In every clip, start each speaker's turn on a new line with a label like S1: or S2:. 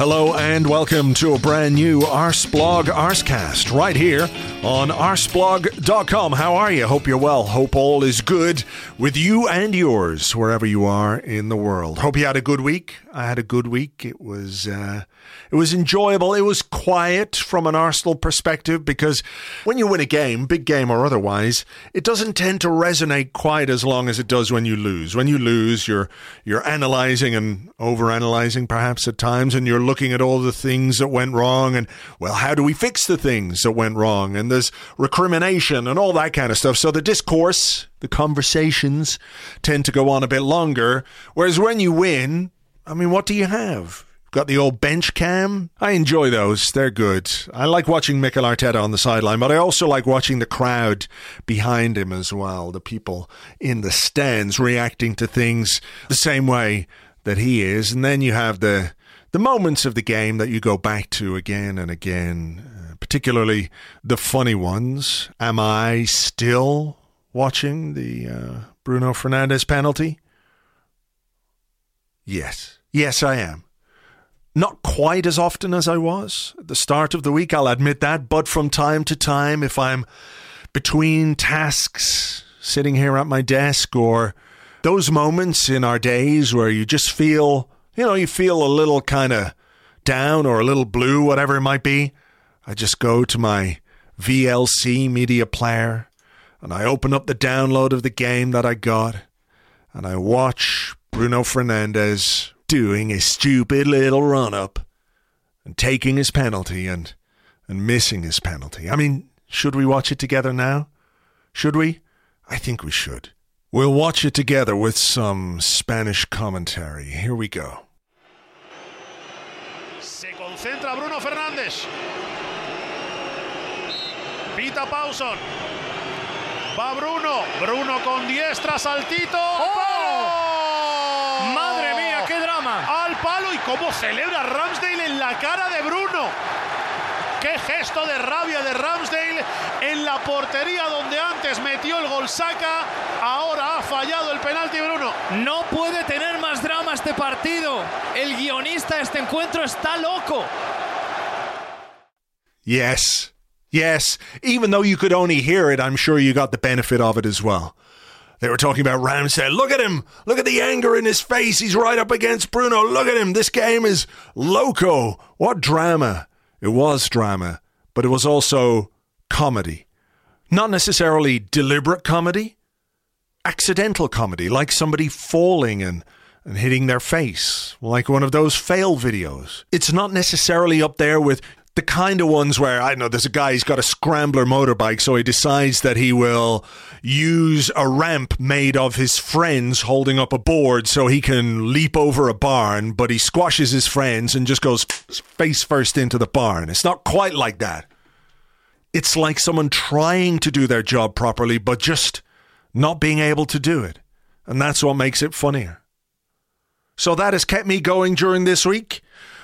S1: Hello and welcome to a brand new Arseblog Arsecast right here on arseblog.com. How are you? Hope you're well. Hope all is good with you and yours wherever you are in the world. Hope you had a good week. I had a good week. It was uh, it was enjoyable. It was quiet from an Arsenal perspective because when you win a game, big game or otherwise, it doesn't tend to resonate quite as long as it does when you lose. When you lose, you're you're analyzing and overanalyzing perhaps at times, and you're looking at all the things that went wrong and well, how do we fix the things that went wrong? And there's recrimination and all that kind of stuff. So the discourse, the conversations tend to go on a bit longer. Whereas when you win, I mean, what do you have? Got the old bench cam. I enjoy those. They're good. I like watching Mikel Arteta on the sideline, but I also like watching the crowd behind him as well. The people in the stands reacting to things the same way that he is. And then you have the the moments of the game that you go back to again and again, uh, particularly the funny ones. Am I still watching the uh, Bruno Fernandes penalty? Yes. Yes, I am. Not quite as often as I was. At the start of the week, I'll admit that, but from time to time, if I'm between tasks, sitting here at my desk, or those moments in our days where you just feel, you know, you feel a little kind of down or a little blue, whatever it might be, I just go to my VLC media player and I open up the download of the game that I got and I watch Bruno Fernandes doing a stupid little run up and taking his penalty and and missing his penalty. I mean, should we watch it together now? Should we? I think we should. We'll watch it together with some Spanish commentary. Here we go.
S2: Se concentra Bruno Fernández. Pita Pauson. Va Bruno. Bruno con diestra, saltito. ¡Oh! Palo y cómo celebra Ramsdale en la cara de Bruno. Qué gesto de rabia de Ramsdale en la portería donde antes metió el gol saca. Ahora ha fallado el penalti Bruno.
S3: No puede tener más drama este partido. El guionista de este encuentro está loco.
S1: Yes. Yes. Even though you could only hear it, I'm sure you got the benefit of it as well. They were talking about Ramsey. Look at him. Look at the anger in his face. He's right up against Bruno. Look at him. This game is loco. What drama. It was drama, but it was also comedy. Not necessarily deliberate comedy, accidental comedy, like somebody falling and, and hitting their face, like one of those fail videos. It's not necessarily up there with the kind of ones where I know there's a guy, he's got a scrambler motorbike, so he decides that he will use a ramp made of his friends holding up a board so he can leap over a barn, but he squashes his friends and just goes face first into the barn. It's not quite like that. It's like someone trying to do their job properly, but just not being able to do it. And that's what makes it funnier. So that has kept me going during this week.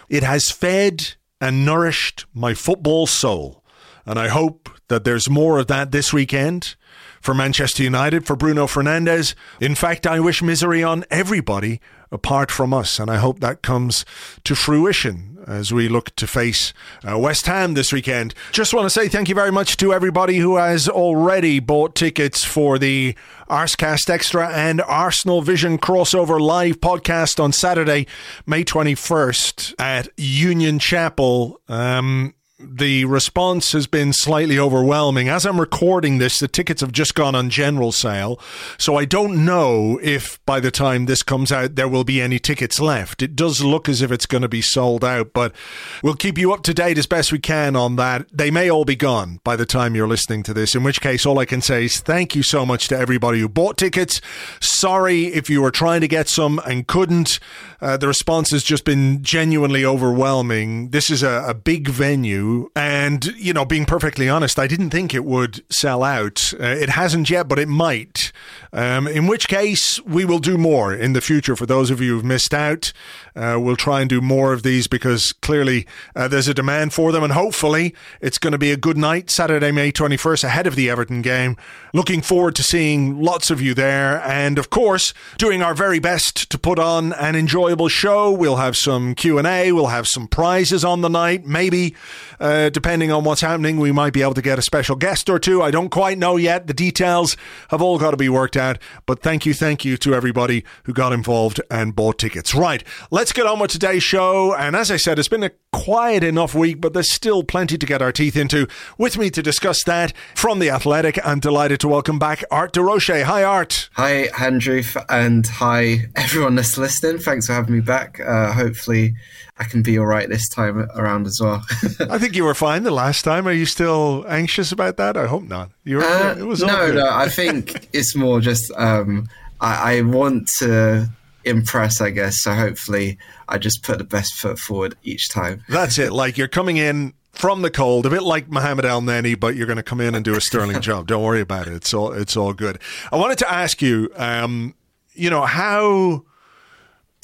S1: It has fed and nourished my football soul. And I hope that there's more of that this weekend for Manchester United, for Bruno Fernandes. In fact, I wish misery on everybody apart from us. And I hope that comes to fruition. As we look to face uh, West Ham this weekend. Just want to say thank you very much to everybody who has already bought tickets for the Arsecast Extra and Arsenal Vision crossover live podcast on Saturday, May 21st at Union Chapel. Um, the response has been slightly overwhelming. As I'm recording this, the tickets have just gone on general sale. So I don't know if by the time this comes out, there will be any tickets left. It does look as if it's going to be sold out, but we'll keep you up to date as best we can on that. They may all be gone by the time you're listening to this, in which case, all I can say is thank you so much to everybody who bought tickets. Sorry if you were trying to get some and couldn't. Uh, the response has just been genuinely overwhelming. This is a, a big venue, and you know, being perfectly honest, I didn't think it would sell out. Uh, it hasn't yet, but it might. Um, in which case, we will do more in the future. For those of you who've missed out, uh, we'll try and do more of these because clearly uh, there's a demand for them, and hopefully it's going to be a good night Saturday, May 21st, ahead of the Everton game. Looking forward to seeing lots of you there, and of course, doing our very best to put on an enjoyable show. We'll have some Q and A. We'll have some prizes on the night. Maybe, uh, depending on what's happening, we might be able to get a special guest or two. I don't quite know yet. The details have all got to be worked out. But thank you, thank you to everybody who got involved and bought tickets. Right, let's get on with today's show. And as I said, it's been a quiet enough week, but there's still plenty to get our teeth into. With me to discuss that from The Athletic, I'm delighted to welcome back Art de Roché. Hi, Art.
S4: Hi, Andrew, and hi, everyone that's listening. Thanks for having me back. Uh, hopefully, I can be all right this time around as well.
S1: I think you were fine the last time. Are you still anxious about that? I hope not. You were,
S4: uh,
S1: it was
S4: no, no. I think it's more just um, I, I want to impress, I guess. So hopefully, I just put the best foot forward each time.
S1: That's it. Like you're coming in from the cold, a bit like Mohamed Elneny, but you're going to come in and do a sterling job. Don't worry about it. It's all it's all good. I wanted to ask you, um, you know, how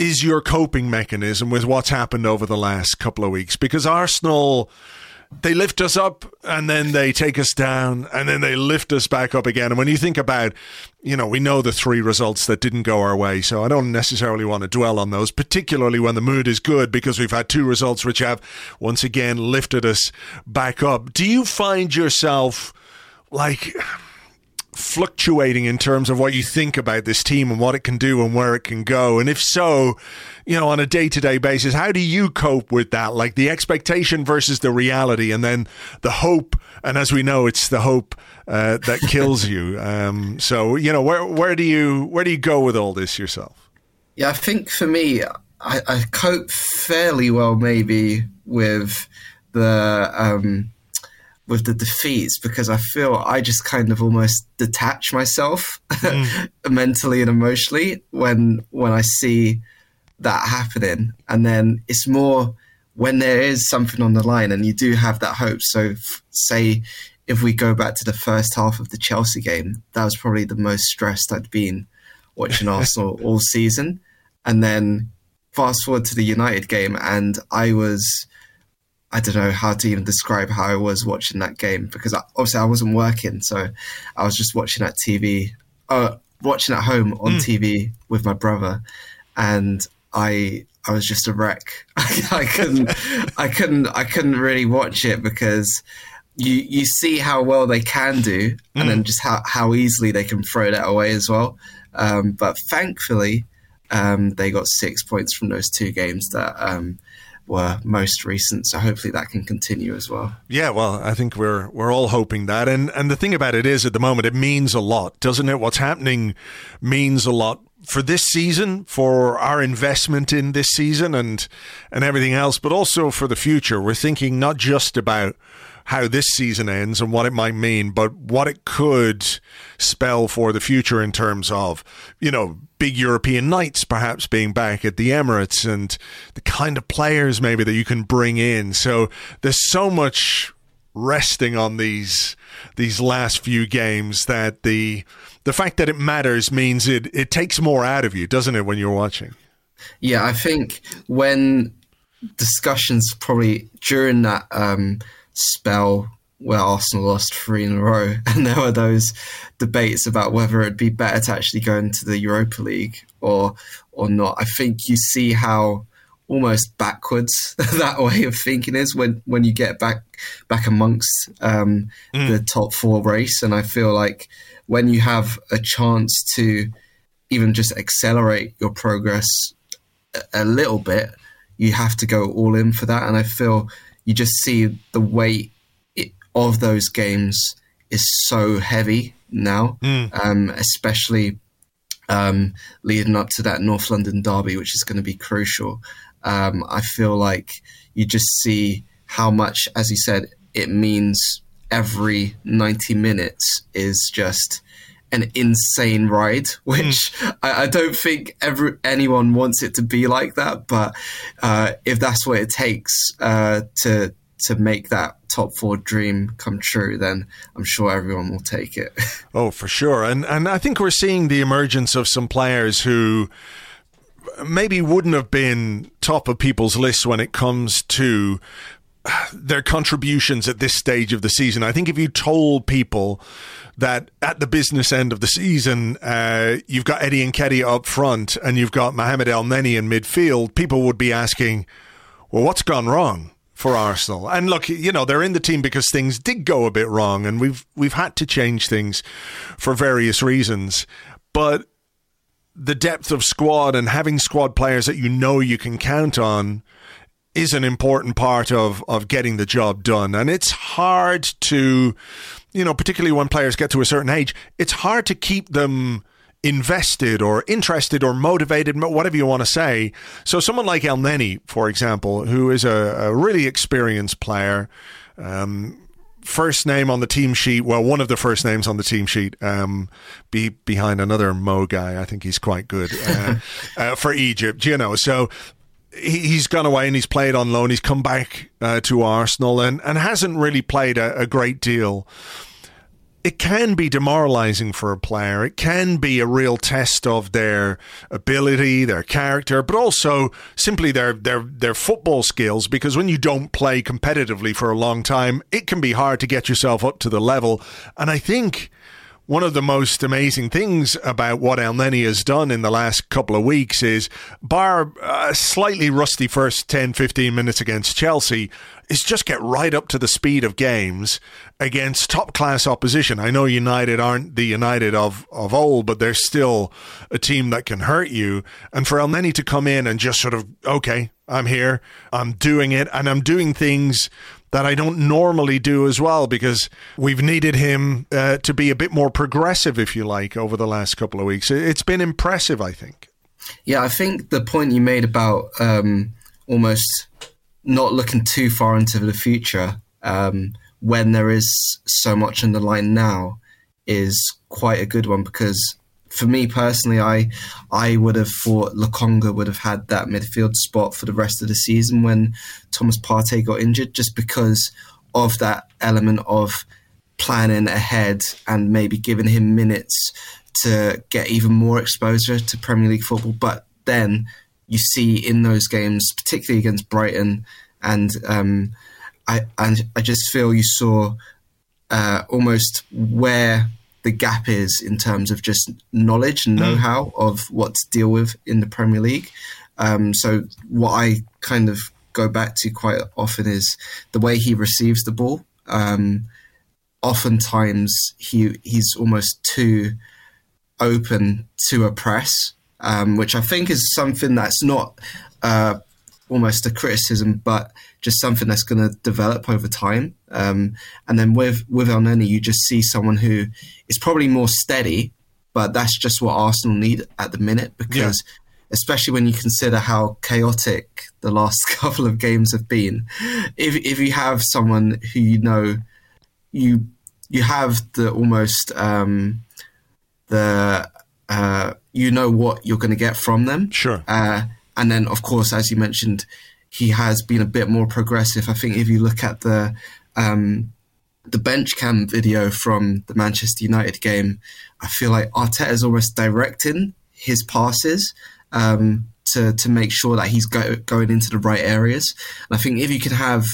S1: is your coping mechanism with what's happened over the last couple of weeks? Because Arsenal they lift us up and then they take us down and then they lift us back up again. And when you think about, you know, we know the three results that didn't go our way. So I don't necessarily want to dwell on those, particularly when the mood is good because we've had two results which have once again lifted us back up. Do you find yourself like fluctuating in terms of what you think about this team and what it can do and where it can go? And if so, you know, on a day to day basis, how do you cope with that? Like the expectation versus the reality, and then the hope. And as we know, it's the hope uh, that kills you. Um, so, you know, where where do you where do you go with all this yourself?
S4: Yeah, I think for me, I, I cope fairly well, maybe with the. Um, with the defeats because I feel I just kind of almost detach myself mm. mentally and emotionally when when I see that happening. And then it's more when there is something on the line and you do have that hope. So, f- say if we go back to the first half of the Chelsea game, that was probably the most stressed I'd been watching Arsenal all season. And then fast forward to the United game, and I was. I don't know how to even describe how I was watching that game because I, obviously I wasn't working, so I was just watching at TV, uh, watching at home on mm. TV with my brother, and I I was just a wreck. I couldn't I couldn't I couldn't really watch it because you you see how well they can do and mm. then just how, how easily they can throw that away as well. Um, but thankfully, um, they got six points from those two games that um, were most recent. So hopefully that can continue as well.
S1: Yeah, well, I think we're we're all hoping that. And and the thing about it is, at the moment, it means a lot, doesn't it? What's happening means a lot for this season, for our investment in this season and and everything else, but also for the future. We're thinking not just about how this season ends and what it might mean, but what it could spell for the future in terms of, you know, big European nights perhaps being back at the Emirates and the kind of players maybe that you can bring in. So there's so much resting on these these last few games that the the fact that it matters means it it takes more out of you, doesn't it, when you're watching?
S4: Yeah, I think when discussions probably during that um, spell where Arsenal lost three in a row, and there were those debates about whether it'd be better to actually go into the Europa League or or not. I think you see how almost backwards that way of thinking is when when you get back back amongst um, mm. the top four race, and I feel like when you have a chance to even just accelerate your progress a, a little bit, you have to go all in for that, and I feel you just see the weight of those games is so heavy now, mm. um, especially um, leading up to that North London derby, which is going to be crucial. Um, I feel like you just see how much, as you said, it means every 90 minutes is just an insane ride, which mm. I, I, don't think ever anyone wants it to be like that. But uh, if that's what it takes uh, to to make that top four dream come true, then I'm sure everyone will take it.
S1: oh, for sure. And and I think we're seeing the emergence of some players who maybe wouldn't have been top of people's lists when it comes to their contributions at this stage of the season. I think if you told people that at the business end of the season, uh, you've got Eddie and Nketiah up front and you've got Mohamed Elneny in midfield, people would be asking, well, what's gone wrong? for Arsenal. And look, you know, they're in the team because things did go a bit wrong and we've we've had to change things for various reasons. But the depth of squad and having squad players that you know you can count on is an important part of of getting the job done. And it's hard to you know, particularly when players get to a certain age, it's hard to keep them invested or interested or motivated, whatever you want to say. So someone like Elneny, for example, who is a, a really experienced player, um, first name on the team sheet, well, one of the first names on the team sheet, um, be behind another Mo guy. I think he's quite good uh, uh, for Egypt, you know. So he's gone away and he's played on loan. He's come back uh, to Arsenal and, and hasn't really played a, a great deal it can be demoralizing for a player. It can be a real test of their ability, their character, but also simply their their their football skills because when you don't play competitively for a long time, it can be hard to get yourself up to the level. And I think one of the most amazing things about what Elneny has done in the last couple of weeks is, bar a slightly rusty first 10, 15 minutes against Chelsea, is just get right up to the speed of games against top class opposition. I know United aren't the United of, of old, but they're still a team that can hurt you. And for Elneny to come in and just sort of, okay, I'm here, I'm doing it, and I'm doing things that I don't normally do as well because we've needed him uh, to be a bit more progressive, if you like, over the last couple of weeks. It's been impressive, I think.
S4: Yeah, I think the point you made about um, almost not looking too far into the future um, when there is so much in the line now is quite a good one because for me personally, I I would have thought Lokonga would have had that midfield spot for the rest of the season when Thomas Partey got injured, just because of that element of planning ahead and maybe giving him minutes to get even more exposure to Premier League football. But then you see in those games, particularly against Brighton, and um, I and I just feel you saw uh, almost where the gap is in terms of just knowledge and hmm. know-how mm. of what to deal with in the Premier League. Um, so what I kind of go back to quite often is the way he receives the ball. Um, oftentimes he he's almost too open to a press, um, which I think is something that's not uh, almost a criticism, but just something that's going to develop over time. Um, and then with with Elneny, you just see someone who is probably more steady, but that's just what Arsenal need at the minute because. Yeah. Especially when you consider how chaotic the last couple of games have been, if if you have someone who you know, you you have the almost um, the uh, you know what you're going to get from them.
S1: Sure.
S4: Uh, and then, of course, as you mentioned, he has been a bit more progressive. I think if you look at the um, the bench cam video from the Manchester United game, I feel like Arteta is almost directing his passes um, to to make sure that he's go, going into the right areas. And I think if you could have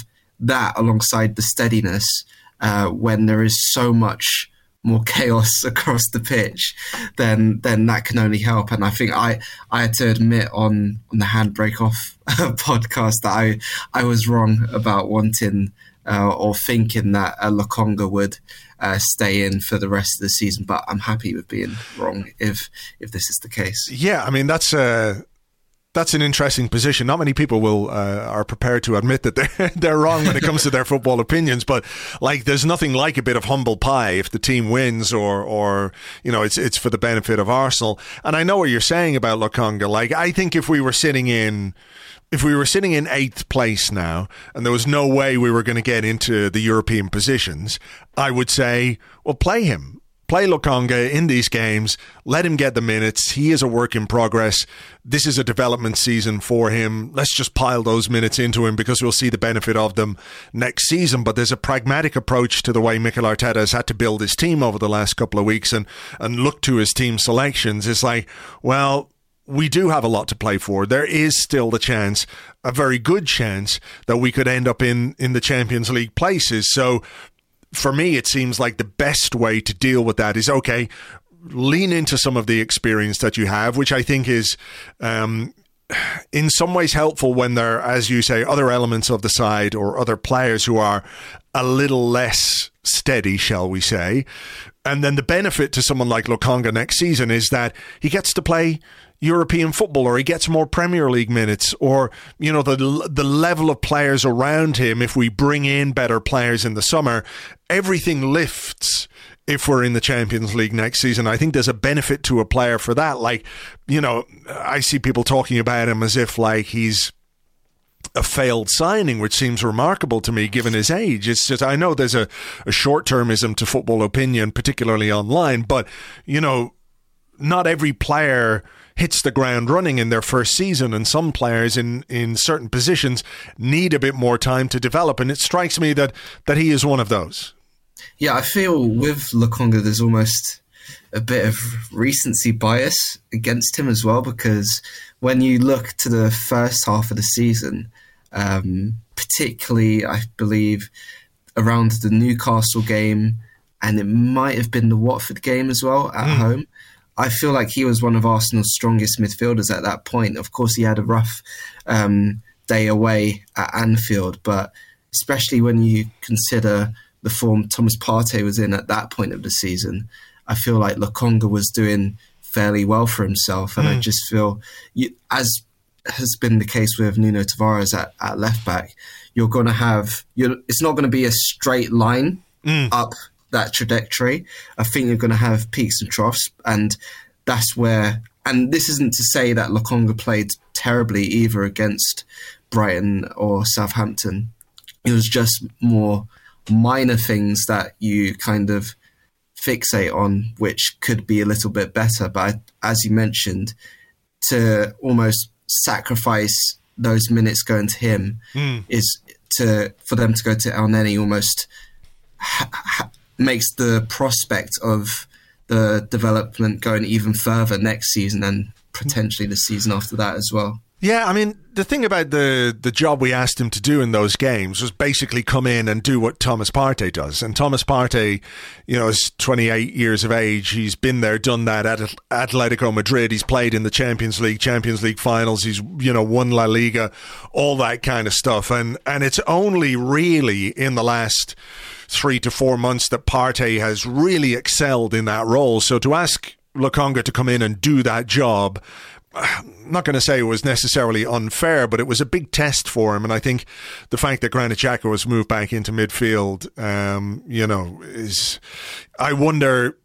S4: that alongside the steadiness uh, when there is so much more chaos across the pitch, then then that can only help. And I think I I had to admit on on the handbrake off podcast that I I was wrong about wanting uh, or thinking that uh, Lokonga would uh, stay in for the rest of the season. But I'm happy with being wrong if if this is the case.
S1: Yeah, I mean that's uh, that's an interesting position. Not many people will uh, are prepared to admit that they're they're wrong when it comes to their football opinions. But like, there's nothing like a bit of humble pie if the team wins, or or you know, it's it's for the benefit of Arsenal. And I know what you're saying about Lokonga. Like, I think if we were sitting in if we were sitting in eighth place now and there was no way we were going to get into the European positions, I would say, well, play him play Lokonga in these games, let him get the minutes. He is a work in progress. This is a development season for him. Let's just pile those minutes into him because we'll see the benefit of them next season. But there's a pragmatic approach to the way Mikel Arteta has had to build his team over the last couple of weeks and, and look to his team selections. It's like, well, we do have a lot to play for. There is still the chance, a very good chance, that we could end up in, in the Champions League places. So for me, it seems like the best way to deal with that is okay, lean into some of the experience that you have, which I think is. Um, in some ways helpful when there, are, as you say, other elements of the side or other players who are a little less steady, shall we say. And then the benefit to someone like Lokonga next season is that he gets to play European football or he gets more Premier League minutes or you know the the level of players around him if we bring in better players in the summer everything lifts if we're in the Champions League next season. I think there's a benefit to a player for that. Like, you know, I see people talking about him as if like he's a failed signing, which seems remarkable to me given his age. It's just, I know there's a, a short termism to football opinion, particularly online, but, you know, not every player hits the ground running in their first season, and some players in, in certain positions need a bit more time to develop. And it strikes me that, that he is one of those.
S4: Yeah, I feel with Lokonga, there's almost a bit of recency bias against him as well, because when you look to the first half of the season, um, particularly, I believe, around the Newcastle game, and it might have been the Watford game as well at mm. home. I feel like he was one of Arsenal's strongest midfielders at that point. Of course, he had a rough um, day away at Anfield, but especially when you consider the form Thomas Partey was in at that point of the season, I feel like Lokonga was doing fairly well for himself. And mm. I hmm. just feel, you, as has been the case with Nuno Tavares at, at left back, you're going to have, it's not going to be a straight line mm. up that trajectory. I think you're going to have peaks and troughs, and that's where. And this isn't to say that Lokonga played terribly either against Brighton or Southampton. It was just more minor things that you kind of fixate on, which could be a little bit better. But as you mentioned, to almost sacrifice those minutes going to him mm. is to for them to go to Elneny almost ha- ha- makes the prospect of the development going even further next season and potentially the season after that as well.
S1: Yeah, I mean, the thing about the the job we asked him to do in those games was basically come in and do what Thomas Partey does. And Thomas Partey, you know, is 28 years of age. He's been there, done that at Atletico Madrid. He's played in the Champions League, Champions League finals. He's, you know, won La Liga, all that kind of stuff. And and it's only really in the last three to four months that Partey has really excelled in that role. So to ask Lokonga to come in and do that job I'm not going to say it was necessarily unfair, but it was a big test for him. And I think the fact that Granit Xhaka was moved back into midfield, um, you know, is I wonder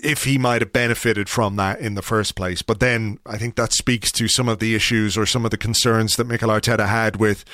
S1: if he might have benefited from that in the first place. But then I think that speaks to some of the issues or some of the concerns that Mikel Arteta had with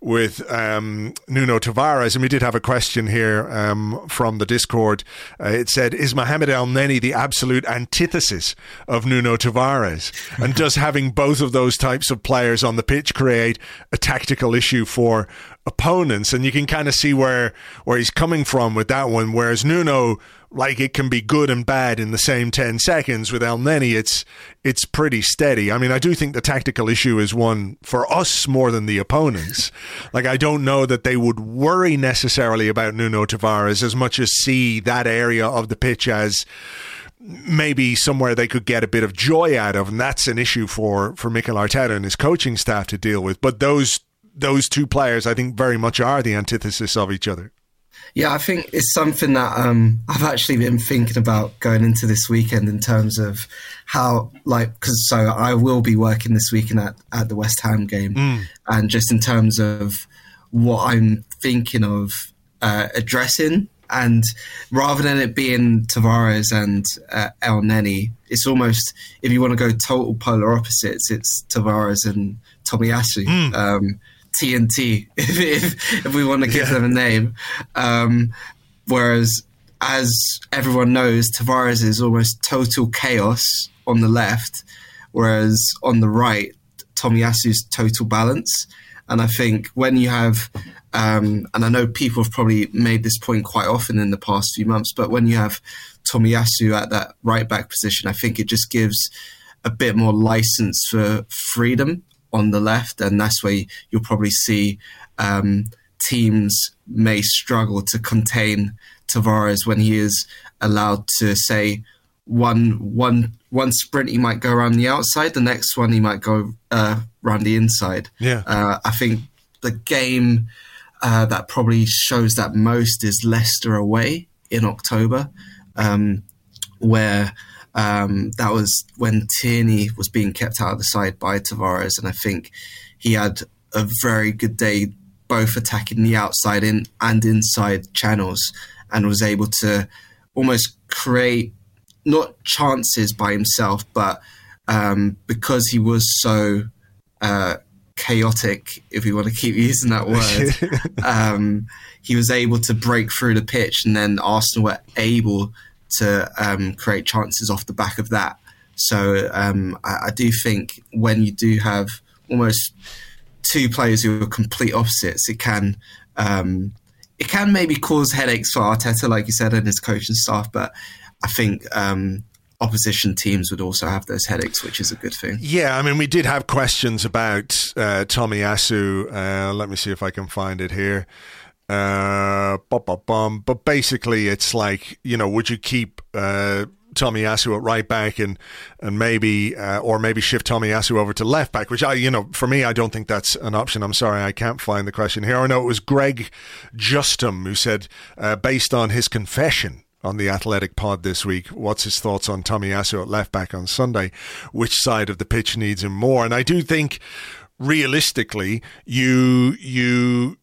S1: with um, Nuno Tavares. And we did have a question here um, from the Discord. Uh, it said, "Is Mohamed Elneny the absolute antithesis of Nuno Tavares? And does having both of those types of players on the pitch create a tactical issue for opponents, and you can kind of see where where he's coming from with that one. Whereas Nuno, like it can be good and bad in the same ten seconds. With Elneny, it's it's pretty steady. I mean, I do think the tactical issue is one for us more than the opponents. like I don't know that they would worry necessarily about Nuno Tavares as much as see that area of the pitch as maybe somewhere they could get a bit of joy out of, and that's an issue for for Mikel Arteta and his coaching staff to deal with. But those those two players, I think, very much are the antithesis of each other.
S4: Yeah, I think it's something that um, I've actually been thinking about going into this weekend in terms of how, like, because so I will be working this weekend at, at the West Ham game, mm. and just in terms of what I'm thinking of uh, addressing and rather than it being Tavares and uh, Elneny, it's almost if you want to go total polar opposites, it's Tavares and Tomiyasu. Mm. Um, TNT, if, if, if, we want to give yeah. them a name. Um, whereas, as everyone knows, Tavares is almost total chaos on the left, whereas on the right, Tomiyasu's total balance. And I think when you have um, and I know people have probably made this point quite often in the past few months, but when you have Tomiyasu at that right back position, I think it just gives a bit more license for freedom on the left, and that's where you'll probably see um, teams may struggle to contain Tavares when he is allowed to say one one one sprint he might go around the outside, the next one he might go uh, around the inside.
S1: Yeah,
S4: uh, I think the game uh, that probably shows that most is Leicester away in October, um, where um, that was when Tierney was being kept out of the side by Tavares, and I think he had a very good day, both attacking the outside in and inside channels, and was able to almost create not chances by himself, but um, because he was so uh, chaotic, if you want to keep using that word, um, he was able to break through the pitch, and then Arsenal were able to um, create chances off the back of that. So um, I, I, do think when you do have almost two players who are complete opposites, it can um, it can maybe cause headaches for Arteta, like you said, and his coaching staff. But I think um, opposition teams would also have those headaches, which is a good thing.
S1: Yeah, I mean, we did have questions about uh, Tomiyasu. Uh, let me see if I can find it here. Uh, but basically, it's like you know, would you keep uh, Tomiyasu at right back and and maybe uh, or maybe shift Tomiyasu over to left back, which I you know for me I don't think that's an option. I'm sorry I can't find the question here. I know it was Greg Justum who said uh, based on his confession on the Athletic Pod this week. What's his thoughts on Tomiyasu at left back on Sunday? Which side of the pitch needs him more? And I do think realistically, you you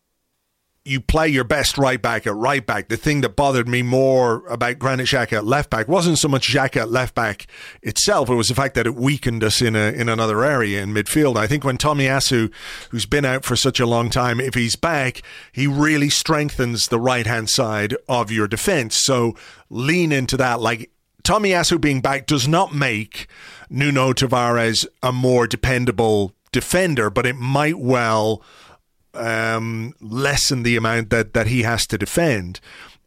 S1: you play your best right back at right back. The thing that bothered me more about Granit Xhaka at left back wasn't so much Xhaka at left back itself. It was the fact that it weakened us in a in another area in midfield. I think when Tomiyasu, who's been out for such a long time, if he's back, he really strengthens the right hand side of your defense. So lean into that. Like Tomiyasu being back does not make Nuno Tavares a more dependable defender, but it might well um, lessen the amount that, that he has to defend.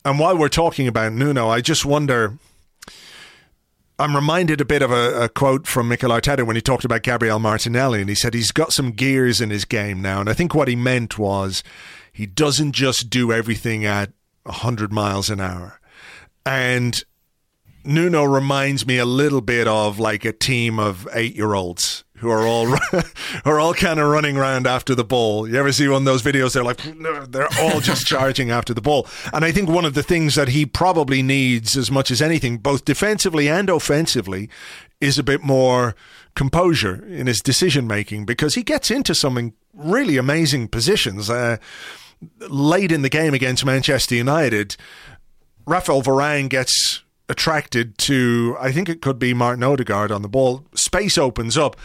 S1: And while we're talking about Nuno, I just wonder. I'm reminded a bit of a, a, quote from Mikel Arteta when he talked about Gabriel Martinelli, and he said he's got some gears in his game now. And I think what he meant was he doesn't just do everything at 100 miles an hour. And Nuno reminds me a little bit of like a team of eight year olds who are all who are all kind of running around after the ball. You ever see one of those videos? They're like they're all just charging after the ball. And I think one of the things that he probably needs as much as anything, both defensively and offensively, is a bit more composure in his decision making because he gets into some really amazing positions. Uh, late in the game against Manchester United, Rafael Varane gets attracted to, I think it could be Martin Odegaard on the ball. Space opens up.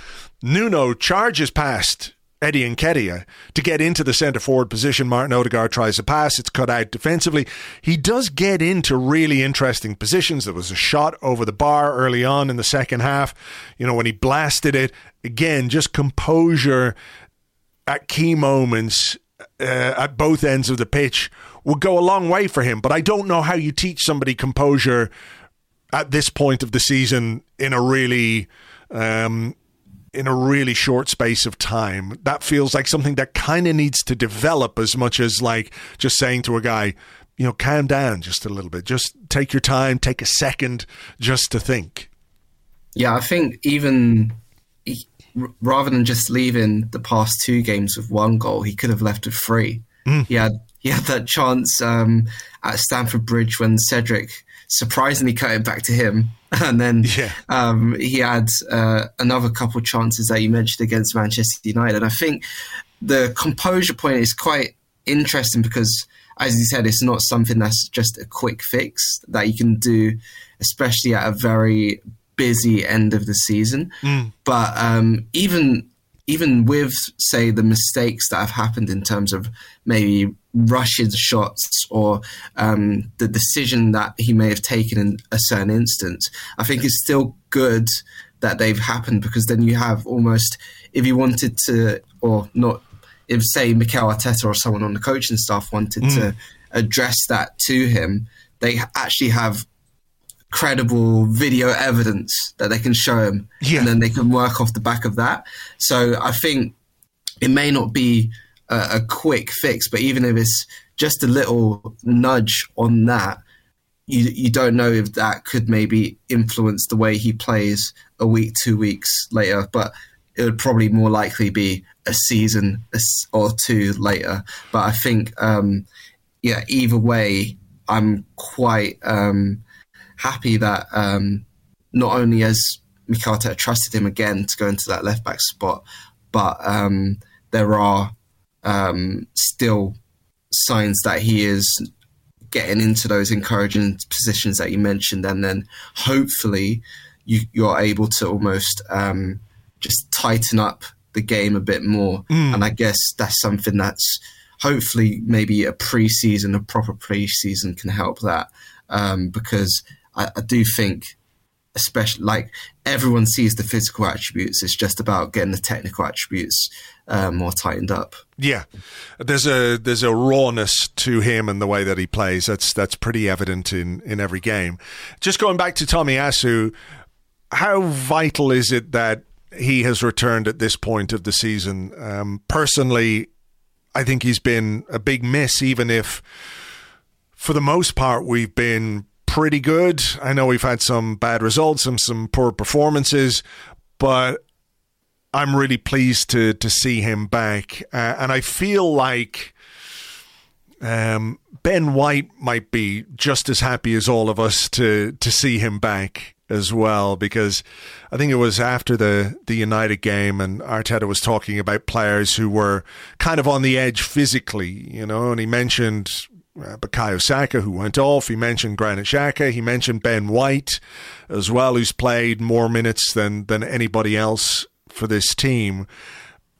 S1: Nuno charges past Eddie and Nketiah to get into the centre forward position. Martin Odegaard tries to pass. It's cut out defensively. He does get into really interesting positions. There was a shot over the bar early on in the second half. You know, when he blasted it, again, just composure at key moments uh, at both ends of the pitch would go a long way for him. But I don't know how you teach somebody composure at this point of the season in a really um, in a really short space of time. That feels like something that kind of needs to develop as much as like just saying to a guy, you know, calm down just a little bit. Just take your time, take a second just to think.
S4: Yeah, I think even rather than just leaving the past two games with one goal, he could have left with three. Mm. He had he had that chance um, at Stamford Bridge when Cedric surprisingly cut it back to him, and then yeah. um, he had uh, another couple chances that you mentioned against Manchester United. And I think the composure point is quite interesting because, as you said, it's not something that's just a quick fix that you can do, especially at a very busy end of the season. Mm. But um, even even with say the mistakes that have happened in terms of maybe rushing shots or um, the decision that he may have taken in a certain instance, I think it's still good that they've happened because then you have almost if you wanted to or not if say Mikel Arteta or someone on the coaching staff wanted mm. to address that to him, they actually have credible video evidence that they can show him, yeah. and then they can work off the back of that. So I think it may not be a, a quick fix, but even if it's just a little nudge on that, you you don't know if that could maybe influence the way he plays a week, two weeks later. But it would probably more likely be a season or two later. But I think, um, yeah, either way, I'm quite um, happy that um, not only has Mikel Arteta trusted him again to go into that left back spot, but um, there are um, still signs that he is getting into those encouraging positions that you mentioned, and then hopefully you, are able to almost um, just tighten up the game a bit more. Mm. And I guess that's something that's hopefully maybe a preseason, a proper preseason can help that um, because I, I do think especially like everyone sees the physical attributes. It's just about getting the technical attributes um, more tightened up.
S1: Yeah, there's a there's a rawness to him and the way that he plays. That's that's pretty evident in in every game. Just going back to Tomiyasu, how vital is it that he has returned at this point of the season? Um, personally, I think he's been a big miss, even if. For the most part, we've been pretty good. I know we've had some bad results and some poor performances, but I'm really pleased to to see him back, uh, and I feel like um, Ben White might be just as happy as all of us to to see him back as well, because I think it was after the the United game, and Arteta was talking about players who were kind of on the edge physically, you know, and he mentioned uh, Bukayo Saka, who went off. He mentioned Granit Xhaka. He mentioned Ben White as well, who's played more minutes than than anybody else for this team.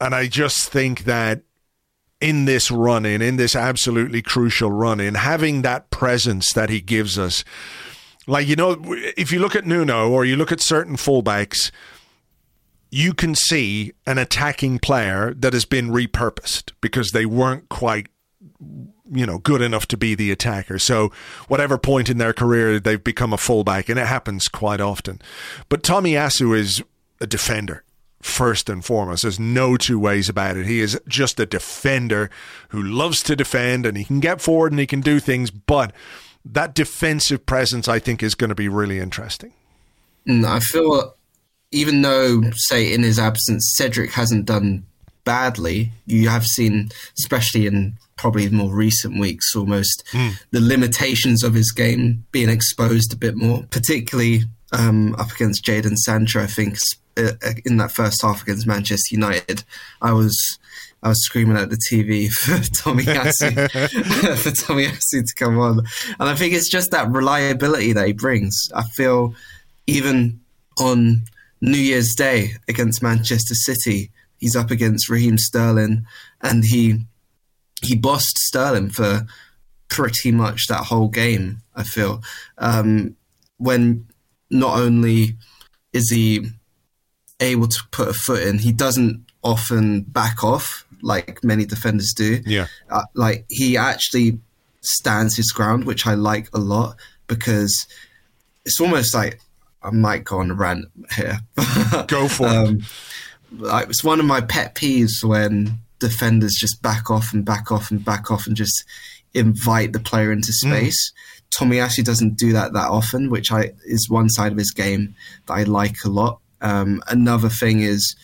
S1: And I just think that in this run in, in this absolutely crucial run in, having that presence that he gives us, like, you know, if you look at Nuno or you look at certain fullbacks, you can see an attacking player that has been repurposed because they weren't quite you know, good enough to be the attacker. So, whatever point in their career, they've become a fullback, and it happens quite often. But Tomiyasu is a defender first and foremost. There's no two ways about it. He is just a defender who loves to defend, and he can get forward and he can do things. But that defensive presence, I think, is going to be really interesting.
S4: Mm, I feel, even though, say, in his absence, Cedric hasn't done badly, you have seen, especially in probably more recent weeks, almost mm. the limitations of his game being exposed a bit more, particularly um, up against Jadon Sancho. I think uh, uh, in that first half against Manchester United, I was I was screaming at the TV for Tommy Tomiyasu for Tommy Tomiyasu to come on, and I think it's just that reliability that he brings. I feel even on New Year's Day against Manchester City, he's up against Raheem Sterling, and he he bossed Sterling for pretty much that whole game. I feel um, when not only is he able to put a foot in, he doesn't often back off like many defenders do.
S1: Yeah.
S4: Uh, like he actually stands his ground, which I like a lot because it's almost like I might go on a rant here.
S1: Go for it.
S4: um, like, it's one of my pet peeves when defenders just back off and back off and back off and just invite the player into space. Tomiyasu doesn't do that that often, which I is one side of his game that I like a lot. Um, another thing is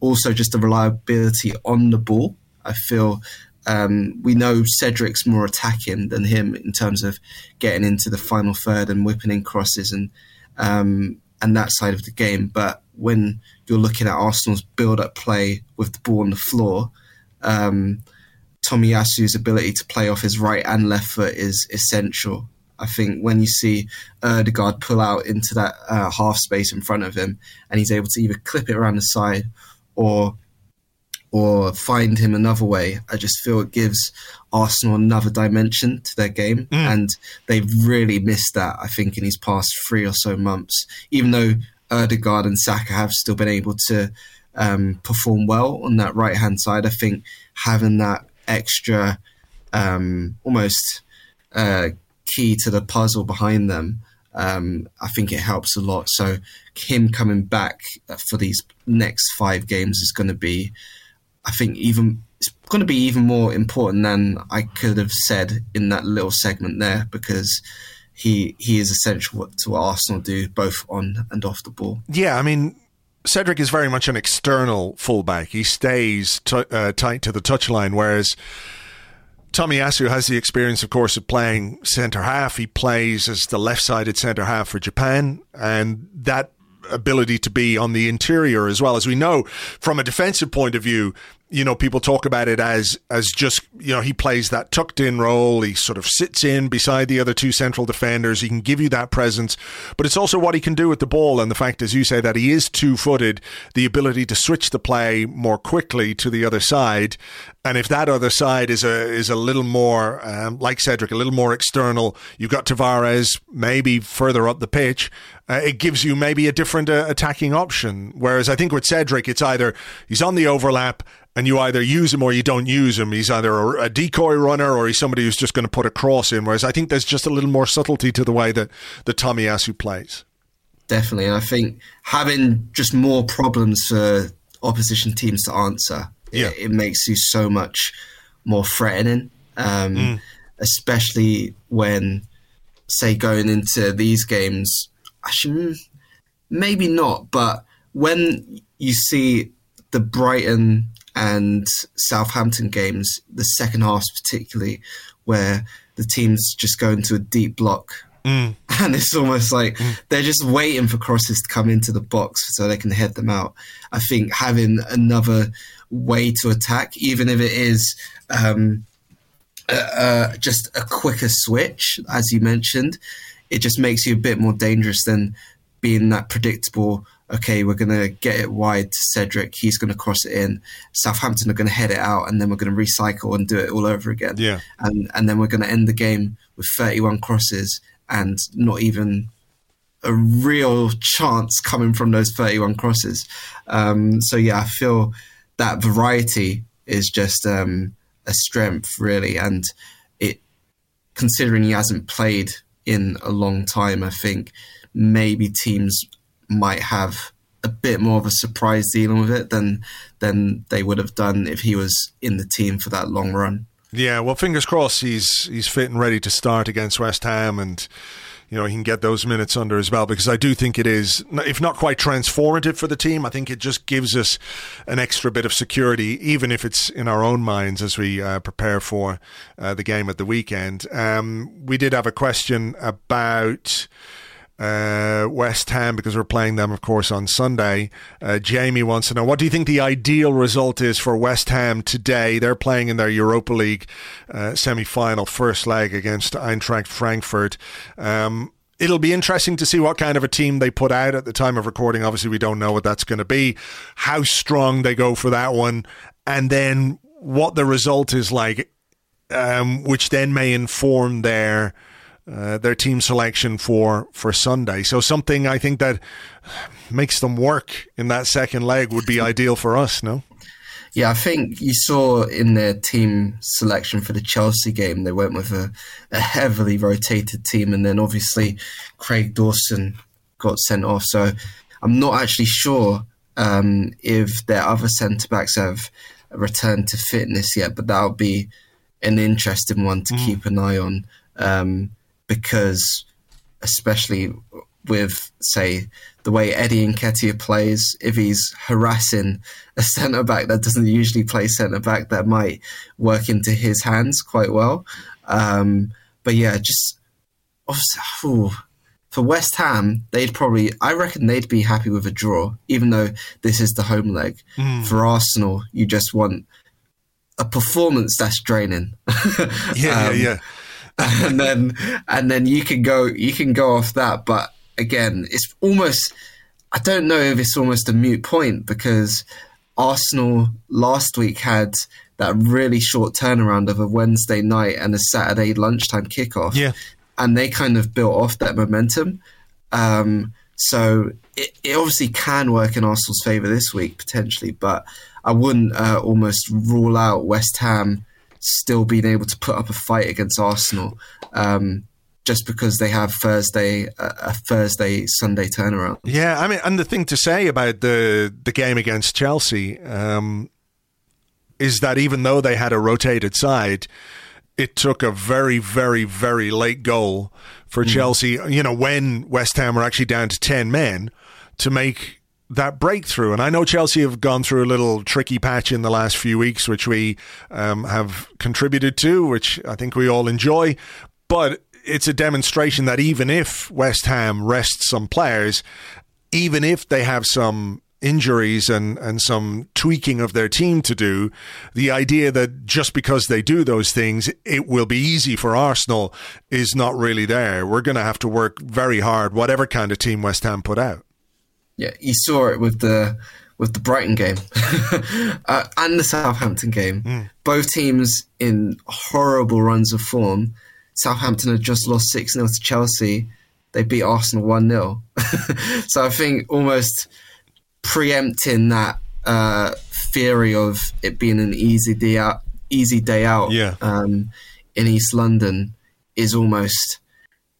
S4: also just the reliability on the ball. I feel um, we know Cedric's more attacking than him in terms of getting into the final third and whipping in crosses and um, and that side of the game. But when you're looking at Arsenal's build-up play with the ball on the floor, um, Tomiyasu's ability to play off his right and left foot is essential. I think when you see Odegaard pull out into that uh, half space in front of him, and he's able to either clip it around the side or or find him another way, I just feel it gives Arsenal another dimension to their game, and they've really missed that. I think in these past three or so months, even though Odegaard and Saka have still been able to um, perform well on that right hand side, I think having that extra, um, almost uh, key to the puzzle behind them. Um, I think it helps a lot. So him coming back for these next five games is going to be, I think, even it's going to be even more important than I could have said in that little segment there because he he is essential to what Arsenal do both on and off the ball.
S1: Yeah, I mean, Cedric is very much an external fullback. He stays t- uh, tight to the touchline, whereas Tomiyasu has the experience, of course, of playing centre half. He plays as the left-sided centre half for Japan, and that ability to be on the interior as well as we know from a defensive point of view you know people talk about it as as just you know he plays that tucked in role. He sort of sits in beside the other two central defenders. He can give you that presence. But it's also what he can do with the ball. And the fact as you say that he is two-footed the ability to switch the play more quickly to the other side. And if that other side is a is a little more um, like Cedric a little more external you've got Tavares maybe further up the pitch uh, it gives you maybe a different uh, attacking option. Whereas I think with Cedric it's either he's on the overlap and you either use him or you don't use him. He's either a, a decoy runner or he's somebody who's just going to put a cross in. Whereas I think there's just a little more subtlety to the way that the Tomiyasu plays.
S4: Definitely, and I think having just more problems for opposition teams to answer,
S1: Yeah.
S4: it, it makes you so much more threatening. Um, Especially when, say, going into these games, I should maybe not, but when you see the Brighton and Southampton games, the second half particularly, where the teams just go into a deep block. And it's almost like they're just waiting for crosses to come into the box so they can head them out. I think having another way to attack, even if it is um, uh, uh, just a quicker switch, as you mentioned, it just makes you a bit more dangerous than being that predictable. Okay, we're going to get it wide to Cedric. He's going to cross it in. Southampton are going to head it out, and then we're going to recycle and do it all over again.
S1: Yeah.
S4: and and then we're going to end the game with 31 crosses and not even a real chance coming from those 31 crosses. Um, so yeah, I feel that variety is just um, a strength really, and it considering he hasn't played in a long time, I think maybe teams might have a bit more of a surprise dealing with it than than they would have done if he was in the team for that long run.
S1: Yeah, well, fingers crossed he's he's fit and ready to start against West Ham, and you know he can get those minutes under as well. Because I do think it is, if not quite transformative for the team, I think it just gives us an extra bit of security, even if it's in our own minds as we uh, prepare for uh, the game at the weekend. Um, we did have a question about uh, West Ham because we're playing them, of course, on Sunday. Uh, Jamie wants to know what do you think the ideal result is for West Ham today? They're playing in their Europa League uh, semi final first leg against Eintracht Frankfurt. Um, It'll be interesting to see what kind of a team they put out at the time of recording. Obviously, we don't know what that's going to be, how strong they go for that one, and then what the result is like, um, which then may inform their uh, their team selection for for Sunday. So something I think that makes them work in that second leg would be ideal for us. No.
S4: Yeah, I think you saw in their team selection for the Chelsea game, they went with a, a heavily rotated team, and then obviously Craig Dawson got sent off. So I'm not actually sure um, if their other centre backs have returned to fitness yet, but that'll be an interesting one to mm. keep an eye on um, because, especially with, say, the way Eddie Nketiah plays, if he's harassing a centre back that doesn't usually play centre back, that might work into his hands quite well. Um, but yeah, just oh, for West Ham, they'd probably, I reckon they'd be happy with a draw, even though this is the home leg. Mm. For Arsenal, you just want a performance that's draining.
S1: yeah, um, yeah, yeah.
S4: and then, and then you can go, you can go off that. But again, it's almost, I don't know if it's almost a mute point because Arsenal last week had that really short turnaround of a Wednesday night and a Saturday lunchtime kickoff.
S1: Yeah
S4: and they kind of built off that momentum. Um, so it, it, obviously can work in Arsenal's favour this week potentially, but I wouldn't uh, almost rule out West Ham still being able to put up a fight against Arsenal um, just because they have Thursday a Thursday Sunday turnaround.
S1: Yeah, I mean, and the thing to say about the the game against Chelsea um, is that even though they had a rotated side it took a very, very, very late goal for mm. Chelsea, you know, when West Ham were actually down to 10 men to make that breakthrough. And I know Chelsea have gone through a little tricky patch in the last few weeks, which we um, have contributed to, which I think we all enjoy. But it's a demonstration that even if West Ham rests some players, even if they have some injuries and, and some tweaking of their team to do, the idea that just because they do those things, it will be easy for Arsenal is not really there. We're going to have to work very hard, whatever kind of team West Ham put out.
S4: Yeah, you saw it with the with the Brighton game uh, and the Southampton game. Mm. Both teams in horrible runs of form. Southampton had just lost 6 0 to Chelsea. They beat Arsenal 1 0. so I think almost preempting that uh, theory of it being an easy day out, easy day out
S1: yeah.
S4: um, in East London is almost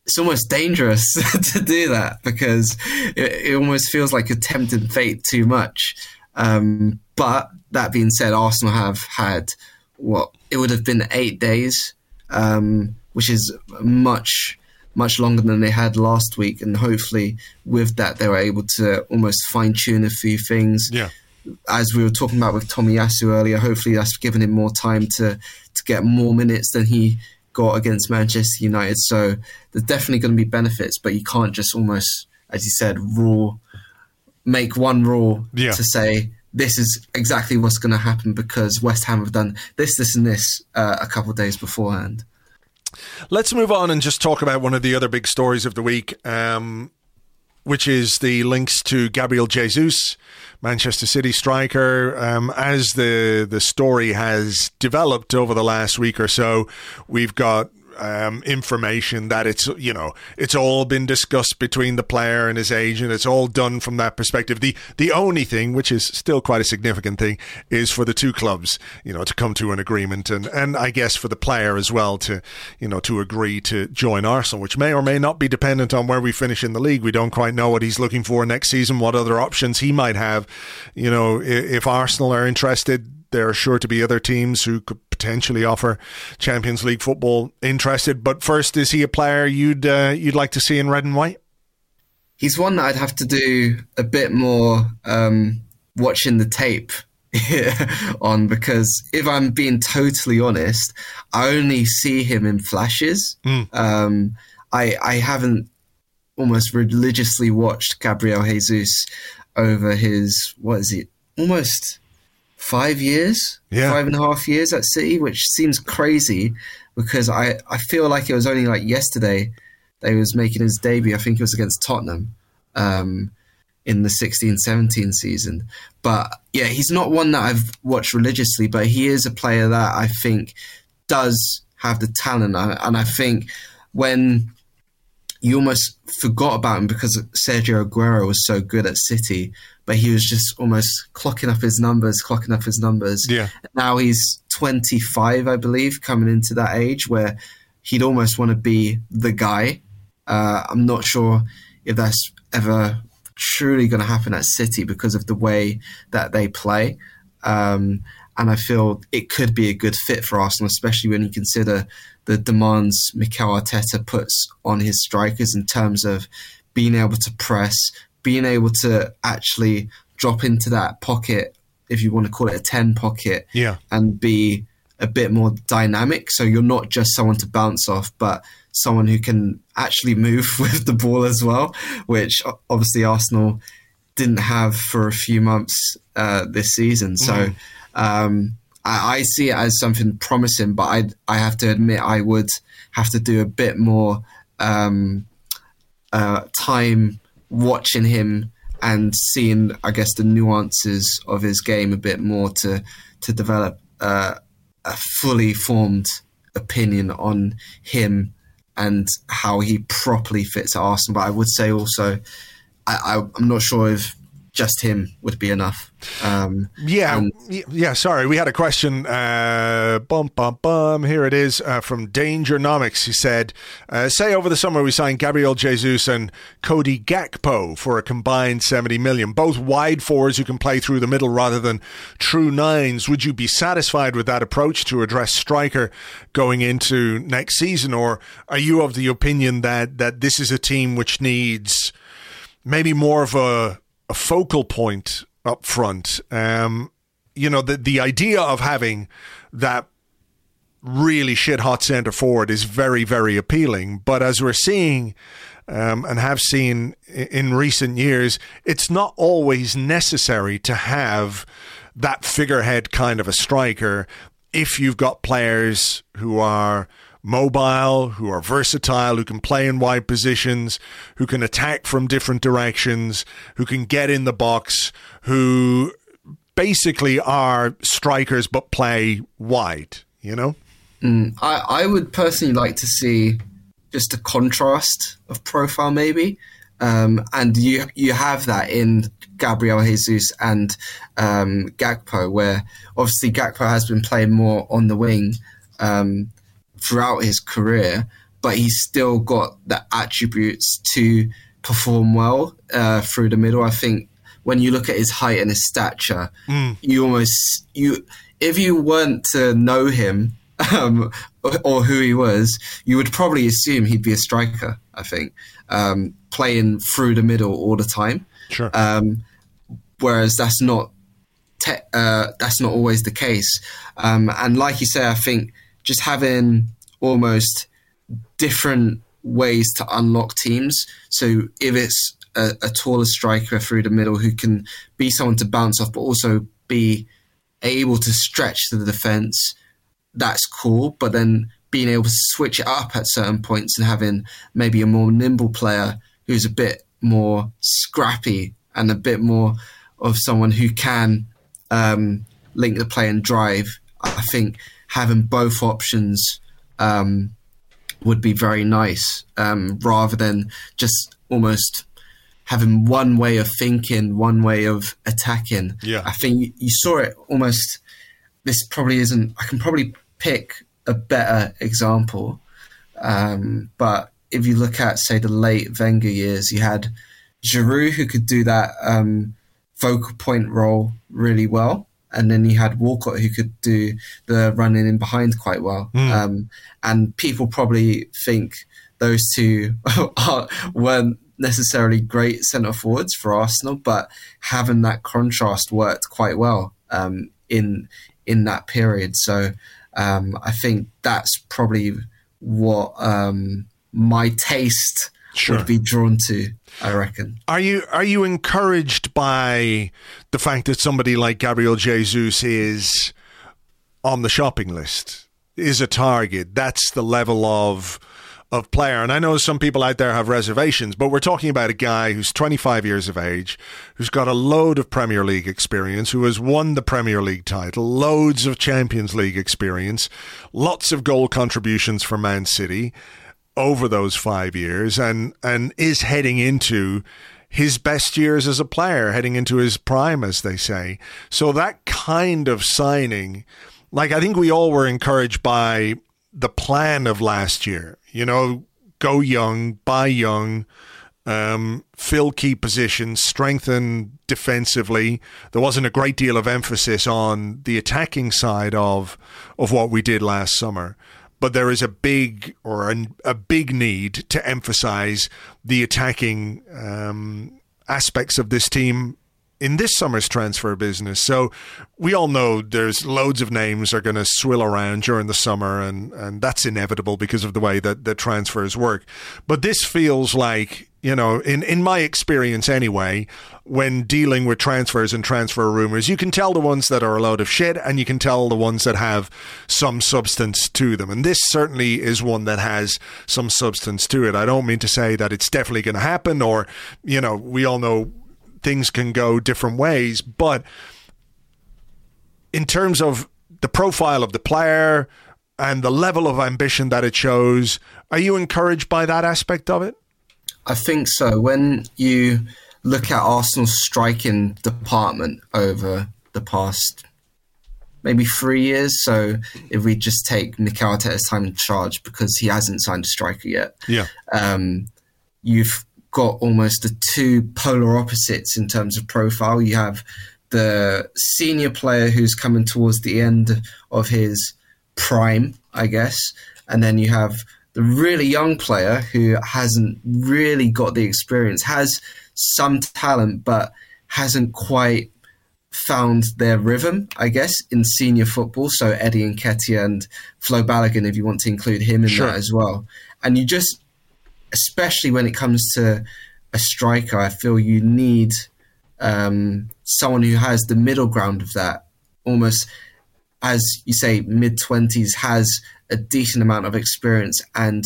S4: it's almost dangerous to do that because it, it, almost feels like a tempting fate too much. Um, but that being said, Arsenal have had what it would have been eight days, um, which is much much longer than they had last week. And hopefully, with that, they were able to almost fine tune a few things.
S1: Yeah.
S4: As we were talking about with Tomiyasu earlier, hopefully that's given him more time to to get more minutes than he got against Manchester United. So there's definitely going to be benefits, but you can't just almost, as you said, rule make one rule
S1: yeah.
S4: to say this is exactly what's going to happen because West Ham have done this, this, and this uh, a couple of days beforehand.
S1: Let's move on and just talk about one of the other big stories of the week, um, which is the links to Gabriel Jesus, Manchester City striker. Um, as the the story has developed over the last week or so, we've got um, information that it's you know it's all been discussed between the player and his agent. It's all done from that perspective. The the only thing, which is still quite a significant thing, is for the two clubs you know to come to an agreement and and I guess for the player as well to you know to agree to join Arsenal, which may or may not be dependent on where we finish in the league. We don't quite know what he's looking for next season, what other options he might have. You know, if, if Arsenal are interested there are sure to be other teams who could potentially offer Champions League football interested. But first, is he a player you'd uh, you'd like to see in red and white?
S4: He's one that I'd have to do a bit more um, watching the tape on because if I'm being totally honest, I only see him in flashes. Mm. Um, I I haven't almost religiously watched Gabriel Jesus over his what is it almost five years,
S1: yeah.
S4: five and a half years at City, which seems crazy because I, I feel like it was only like yesterday that he was making his debut. I think it was against Tottenham um, in the 16 17 season. But yeah, he's not one that I've watched religiously, but he is a player that I think does have the talent. And I think when you almost forgot about him because Sergio Aguero was so good at City, but he was just almost clocking up his numbers, clocking up his numbers.
S1: Yeah.
S4: Now he's 25, I believe, coming into that age where he'd almost want to be the guy. Uh, I'm not sure if that's ever truly going to happen at City because of the way that they play. Um, and I feel it could be a good fit for Arsenal, especially when you consider the demands Mikel Arteta puts on his strikers in terms of being able to press, being able to actually drop into that pocket, if you want to call it a 10 pocket,
S1: Yeah.
S4: and be a bit more dynamic. So you're not just someone to bounce off, but someone who can actually move with the ball as well, which obviously Arsenal didn't have for a few months uh, this season. So um, I, I see it as something promising, but I I have to admit I would have to do a bit more um, uh, time watching him and seeing, I guess, the nuances of his game a bit more to to develop uh, a fully formed opinion on him and how he properly fits at Arsenal. But I would say also, I, I, I'm not sure if just him would be enough. Um,
S1: Yeah,
S4: and-
S1: yeah. Sorry, we had a question. Uh, bum bum bum. Here it is uh, from Dangernomics. He said, uh, "Say over the summer we signed Gabriel Jesus and Cody Gakpo for a combined seventy million, both wide forwards who can play through the middle rather than true nines. Would you be satisfied with that approach to address striker going into next season, or are you of the opinion that that this is a team which needs?" maybe more of a, a focal point up front. Um, you know, the the idea of having that really shit hot centre forward is very, very appealing. But as we're seeing um, and have seen in recent years, it's not always necessary to have that figurehead kind of a striker if you've got players who are mobile, who are versatile, who can play in wide positions, who can attack from different directions, who can get in the box, who basically are strikers but play wide, you know?
S4: I, I would personally like to see just a contrast of profile, maybe. Um, and you you have that in Gabriel Jesus and um, Gakpo, where obviously Gakpo has been playing more on the wing um, throughout his career, but he's still got the attributes to perform well uh, through the middle. I think when you look at his height and his stature, you almost you if you weren't to know him um, or, or who he was, you would probably assume he'd be a striker. I think um, playing through the middle all the time.
S1: Sure.
S4: Um, whereas that's not te- uh, that's not always the case. Um, and like you say, I think just having almost different ways to unlock teams. So if it's a, a taller striker through the middle who can be someone to bounce off, but also be able to stretch the defense, that's cool. But then being able to switch it up at certain points and having maybe a more nimble player who's a bit more scrappy and a bit more of someone who can um, link the play and drive. I think having both options um, would be very nice um, rather than just almost having one way of thinking, one way of attacking.
S1: Yeah.
S4: I think you, saw it almost. This probably isn't. I can probably pick a better example, um, but if you look at say the late Wenger years, you had Giroud who could do that um, focal point role really well. And then you had Walcott who could do the running in behind quite well. Um, and people probably think those two are, weren't necessarily great centre forwards for Arsenal, but having that contrast worked quite well um, in in that period. So um, I think that's probably what um, my taste
S1: Sure.
S4: would be drawn to. I reckon.
S1: Are you are you encouraged by the fact that somebody like Gabriel Jesus is on the shopping list, is a target? That's the level of of player. And I know some people out there have reservations, but we're talking about a guy who's 25 years of age, who's got a load of Premier League experience, who has won the Premier League title, loads of Champions League experience, lots of goal contributions for Man City over those five years and, and is heading into his best years as a player, heading into his prime, as they say. So that kind of signing, like I think we all were encouraged by the plan of last year. You know, go young, buy young, um, fill key positions, strengthen defensively. There wasn't a great deal of emphasis on the attacking side of of what we did last summer but there is a big or a, a big need to emphasize the attacking um, aspects of this team in this summer's transfer business. So we all know there's loads of names are going to swill around during the summer, and, and that's inevitable because of the way that the transfers work. But this feels like, you know, in, in my experience anyway, when dealing with transfers and transfer rumors, you can tell the ones that are a load of shit and you can tell the ones that have some substance to them. And this certainly is one that has some substance to it. I don't mean to say that it's definitely going to happen or, you know, we all know things can go different ways. But in terms of the profile of the player and the level of ambition that it shows, are you encouraged by that aspect of it?
S4: I think so. When you look at Arsenal's striking department over the past maybe three years. So if we just take Mikel Arteta's time in charge because he hasn't signed a striker yet,
S1: yeah,
S4: um, you've got almost the two polar opposites in terms of profile. You have the senior player who's coming towards the end of his prime, I guess, and then you have the really young player who hasn't really got the experience, has some talent, but hasn't quite found their rhythm, I guess, in senior football. So Eddie and Nketiah and Flo Balogun, if you want to include him in sure. that as well. And you just, especially when it comes to a striker, I feel you need um, someone who has the middle ground of that, almost as you say, mid twenties, has a decent amount of experience and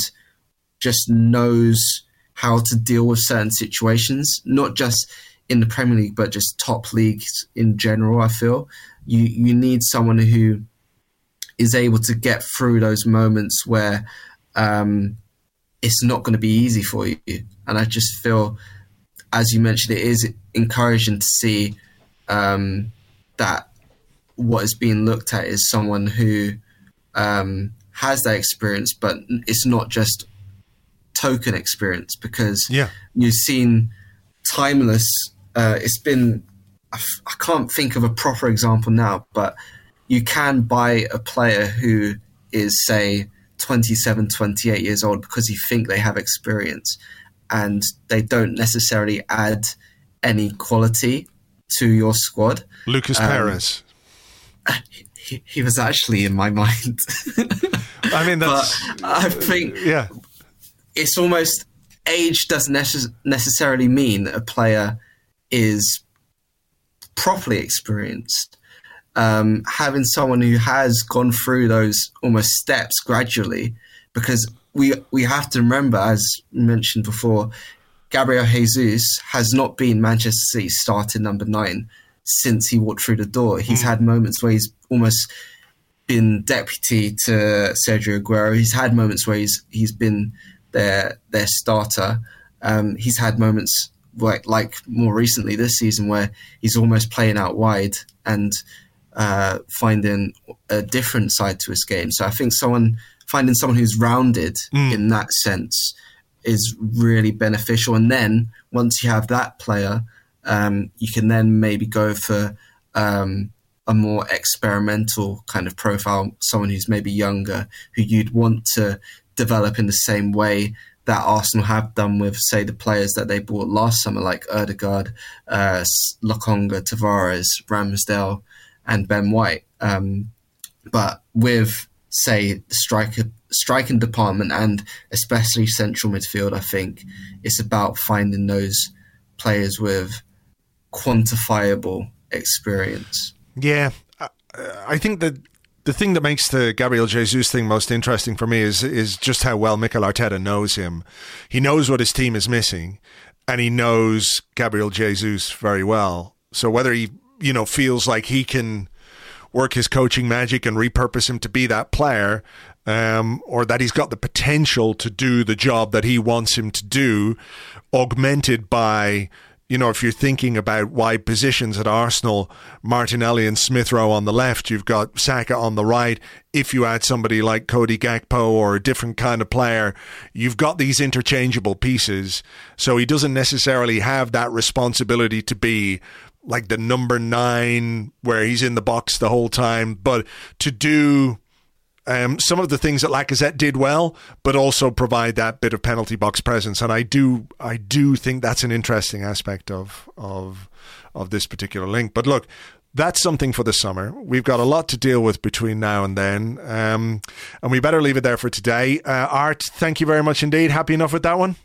S4: just knows how to deal with certain situations, not just in the Premier League, but just top leagues in general. I feel you you need someone who is able to get through those moments where um, it's not going to be easy for you. And I just feel, as you mentioned, it is encouraging to see um, that what is being looked at is someone who um, has that experience, but it's not just token experience because
S1: yeah.
S4: you've seen timeless. Uh, it's been I f- I can't think of a proper example now, but you can buy a player who is say 27, 28 years old because you think they have experience and they don't necessarily add any quality to your squad.
S1: Lucas um, Perez.
S4: He, he, was actually in my mind.
S1: I mean, that's.
S4: I think.
S1: Yeah
S4: it's almost age doesn't necess- necessarily mean that a player is properly experienced. Um, having someone who has gone through those almost steps gradually, because we we have to remember, as mentioned before, Gabriel Jesus has not been Manchester City starting number nine since he walked through the door. He's mm. had moments where he's almost been deputy to Sergio Aguero. He's had moments where he's he's been their their starter. Um, he's had moments like like more recently this season where he's almost playing out wide and uh, finding a different side to his game. So I think someone finding someone who's rounded mm. in that sense is really beneficial. And then once you have that player, um, you can then maybe go for um, a more experimental kind of profile, someone who's maybe younger, who you'd want to develop in the same way that Arsenal have done with, say, the players that they bought last summer, like Odegaard, uh, Lokonga, Tavares, Ramsdale, and Ben White. Um, but with, say, the striker, striking department and especially central midfield, I think it's about finding those players with quantifiable experience.
S1: Yeah, I think that the thing that makes the Gabriel Jesus thing most interesting for me is is just how well Mikel Arteta knows him. He knows what his team is missing, and he knows Gabriel Jesus very well. So whether he you know feels like he can work his coaching magic and repurpose him to be that player, um, or that he's got the potential to do the job that he wants him to do, augmented by you know, if you're thinking about wide positions at Arsenal, Martinelli and Smith Rowe on the left, you've got Saka on the right. If you add somebody like Cody Gakpo or a different kind of player, you've got these interchangeable pieces. So he doesn't necessarily have that responsibility to be like the number nine where he's in the box the whole time, but to do um, some of the things that Lacazette did well, but also provide that bit of penalty box presence. And I do, I do think that's an interesting aspect of of of this particular link. But look, that's something for the summer. We've got a lot to deal with between now and then, um, and we better leave it there for today. Uh, Art, thank you very much indeed. Happy enough with that one?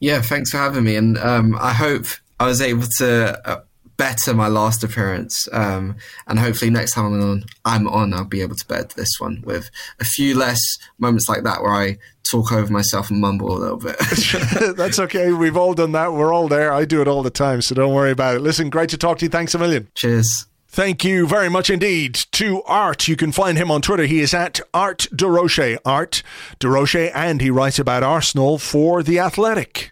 S4: Yeah, thanks for having me, and um, I hope I was able to. Uh, better my last appearance, um, and hopefully next time I'm on, I'm on, I'll be able to better this one with a few less moments like that where I talk over myself and mumble a little bit.
S1: That's okay. We've all done that. We're all there. I do it all the time, so don't worry about it. Listen, great to talk to you. Thanks a million.
S4: Cheers.
S1: Thank you very much indeed to Art. You can find him on Twitter. He is at Art de Roché, Art de Roché, and he writes about Arsenal for The Athletic.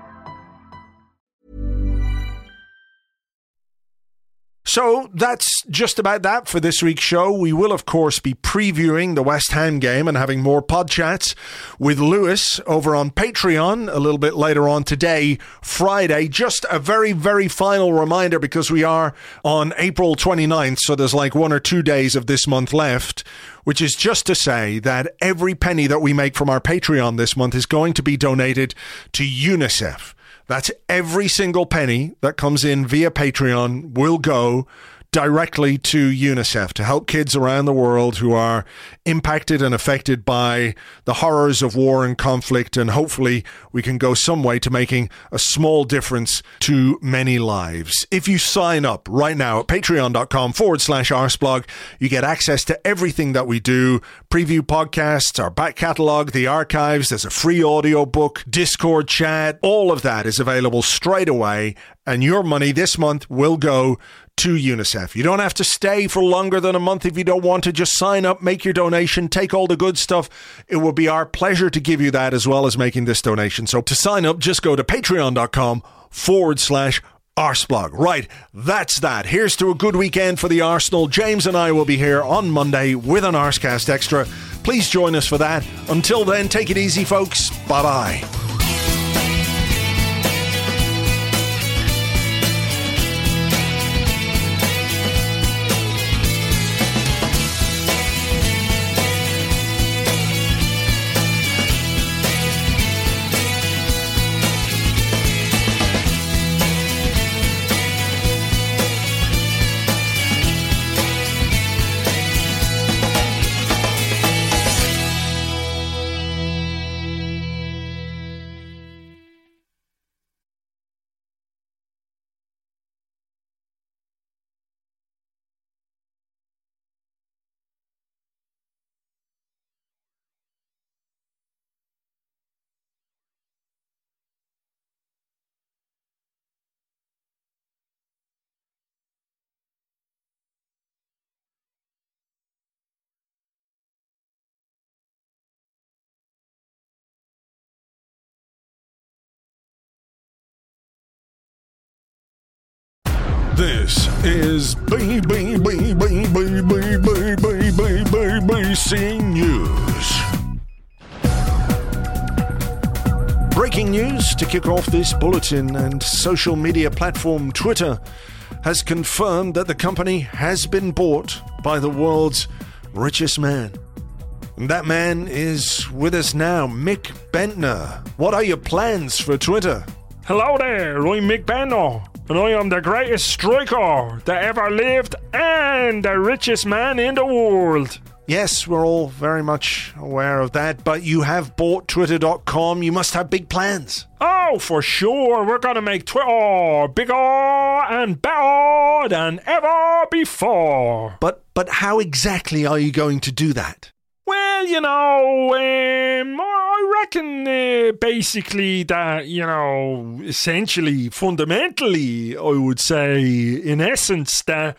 S1: So that's just about that for this week's show. We will, of course, be previewing the West Ham game and having more pod chats with Lewis over on Patreon a little bit later on today, Friday. Just a very, very final reminder because we are on April 29th, so there's like one or two days of this month left which is just to say that every penny that we make from our Patreon this month is going to be donated to UNICEF. That's every single penny that comes in via Patreon will go directly to UNICEF to help kids around the world who are impacted and affected by the horrors of war and conflict. And hopefully, we can go some way to making a small difference to many lives. If you sign up right now at patreon.com forward slash arseblog, you get access to everything that we do preview podcasts, our back catalogue, the archives. There's a free audio book, Discord chat. All of that is available straight away. And your money this month will go to UNICEF. You don't have to stay for longer than a month if you don't want to. Just sign up, make your donation, take all the good stuff. It will be our pleasure to give you that as well as making this donation. So to sign up, just go to patreon.com forward slash Arseblog. Right, that's that. Here's to a good weekend for the Arsenal. James and I will be here on Monday with an Arsecast Extra. Please join us for that. Until then, take it easy, folks. Bye bye. This is BBC News. Breaking news to kick off this bulletin and social media platform Twitter has confirmed that the company has been bought by the world's richest man. That man is with us now, Mick Bentner. What are your plans for Twitter?
S5: Hello there, I'm Mick Bentner, and I am the greatest striker that ever lived and the richest man in the world.
S1: Yes, we're all very much aware of that, but you have bought Twitter.com. You must have big plans.
S5: Oh, for sure, we're gonna make Twitter bigger and better than ever before.
S1: But but how exactly are you going to do that?
S5: Well, you know, I reckon uh, basically that, you know, essentially, fundamentally, I would say, in essence, that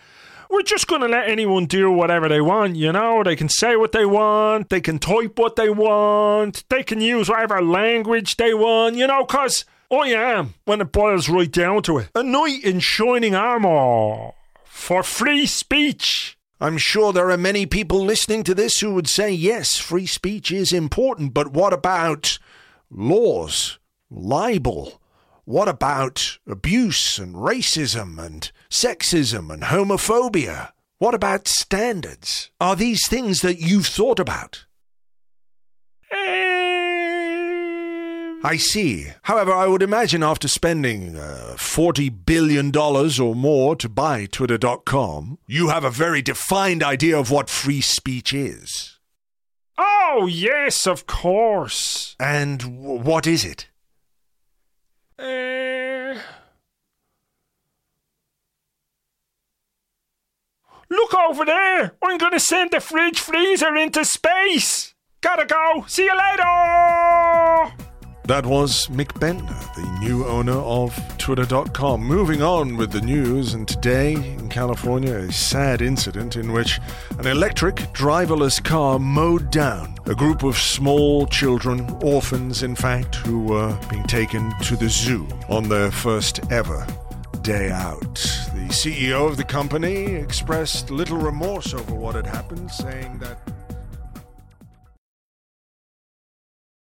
S5: we're just going to let anyone do whatever they want, you know? They can say what they want, they can type what they want, they can use whatever language they want, you know, because I am, when it boils right down to it, a knight in shining armour for free speech.
S1: I'm sure there are many people listening to this who would say, yes, free speech is important, but what about laws, libel? What about abuse and racism and sexism and homophobia? What about standards? Are these things that you've thought about? Eh, I see. However, I would imagine after spending uh, $40 billion or more to buy Twitter.com, you have a very defined idea of what free speech is.
S5: Oh, yes, of course.
S1: And w- what is it?
S5: Uh, look over there! I'm gonna send the fridge freezer into space! Gotta go! See you later!
S1: That was Mick Bentner, the new owner of Twitter.com. Moving on with the news, and today in California, a sad incident in which an electric driverless car mowed down a group of small children, orphans in fact, who were being taken to the zoo on their first ever day out. The CEO of the company expressed little remorse over what had happened, saying that.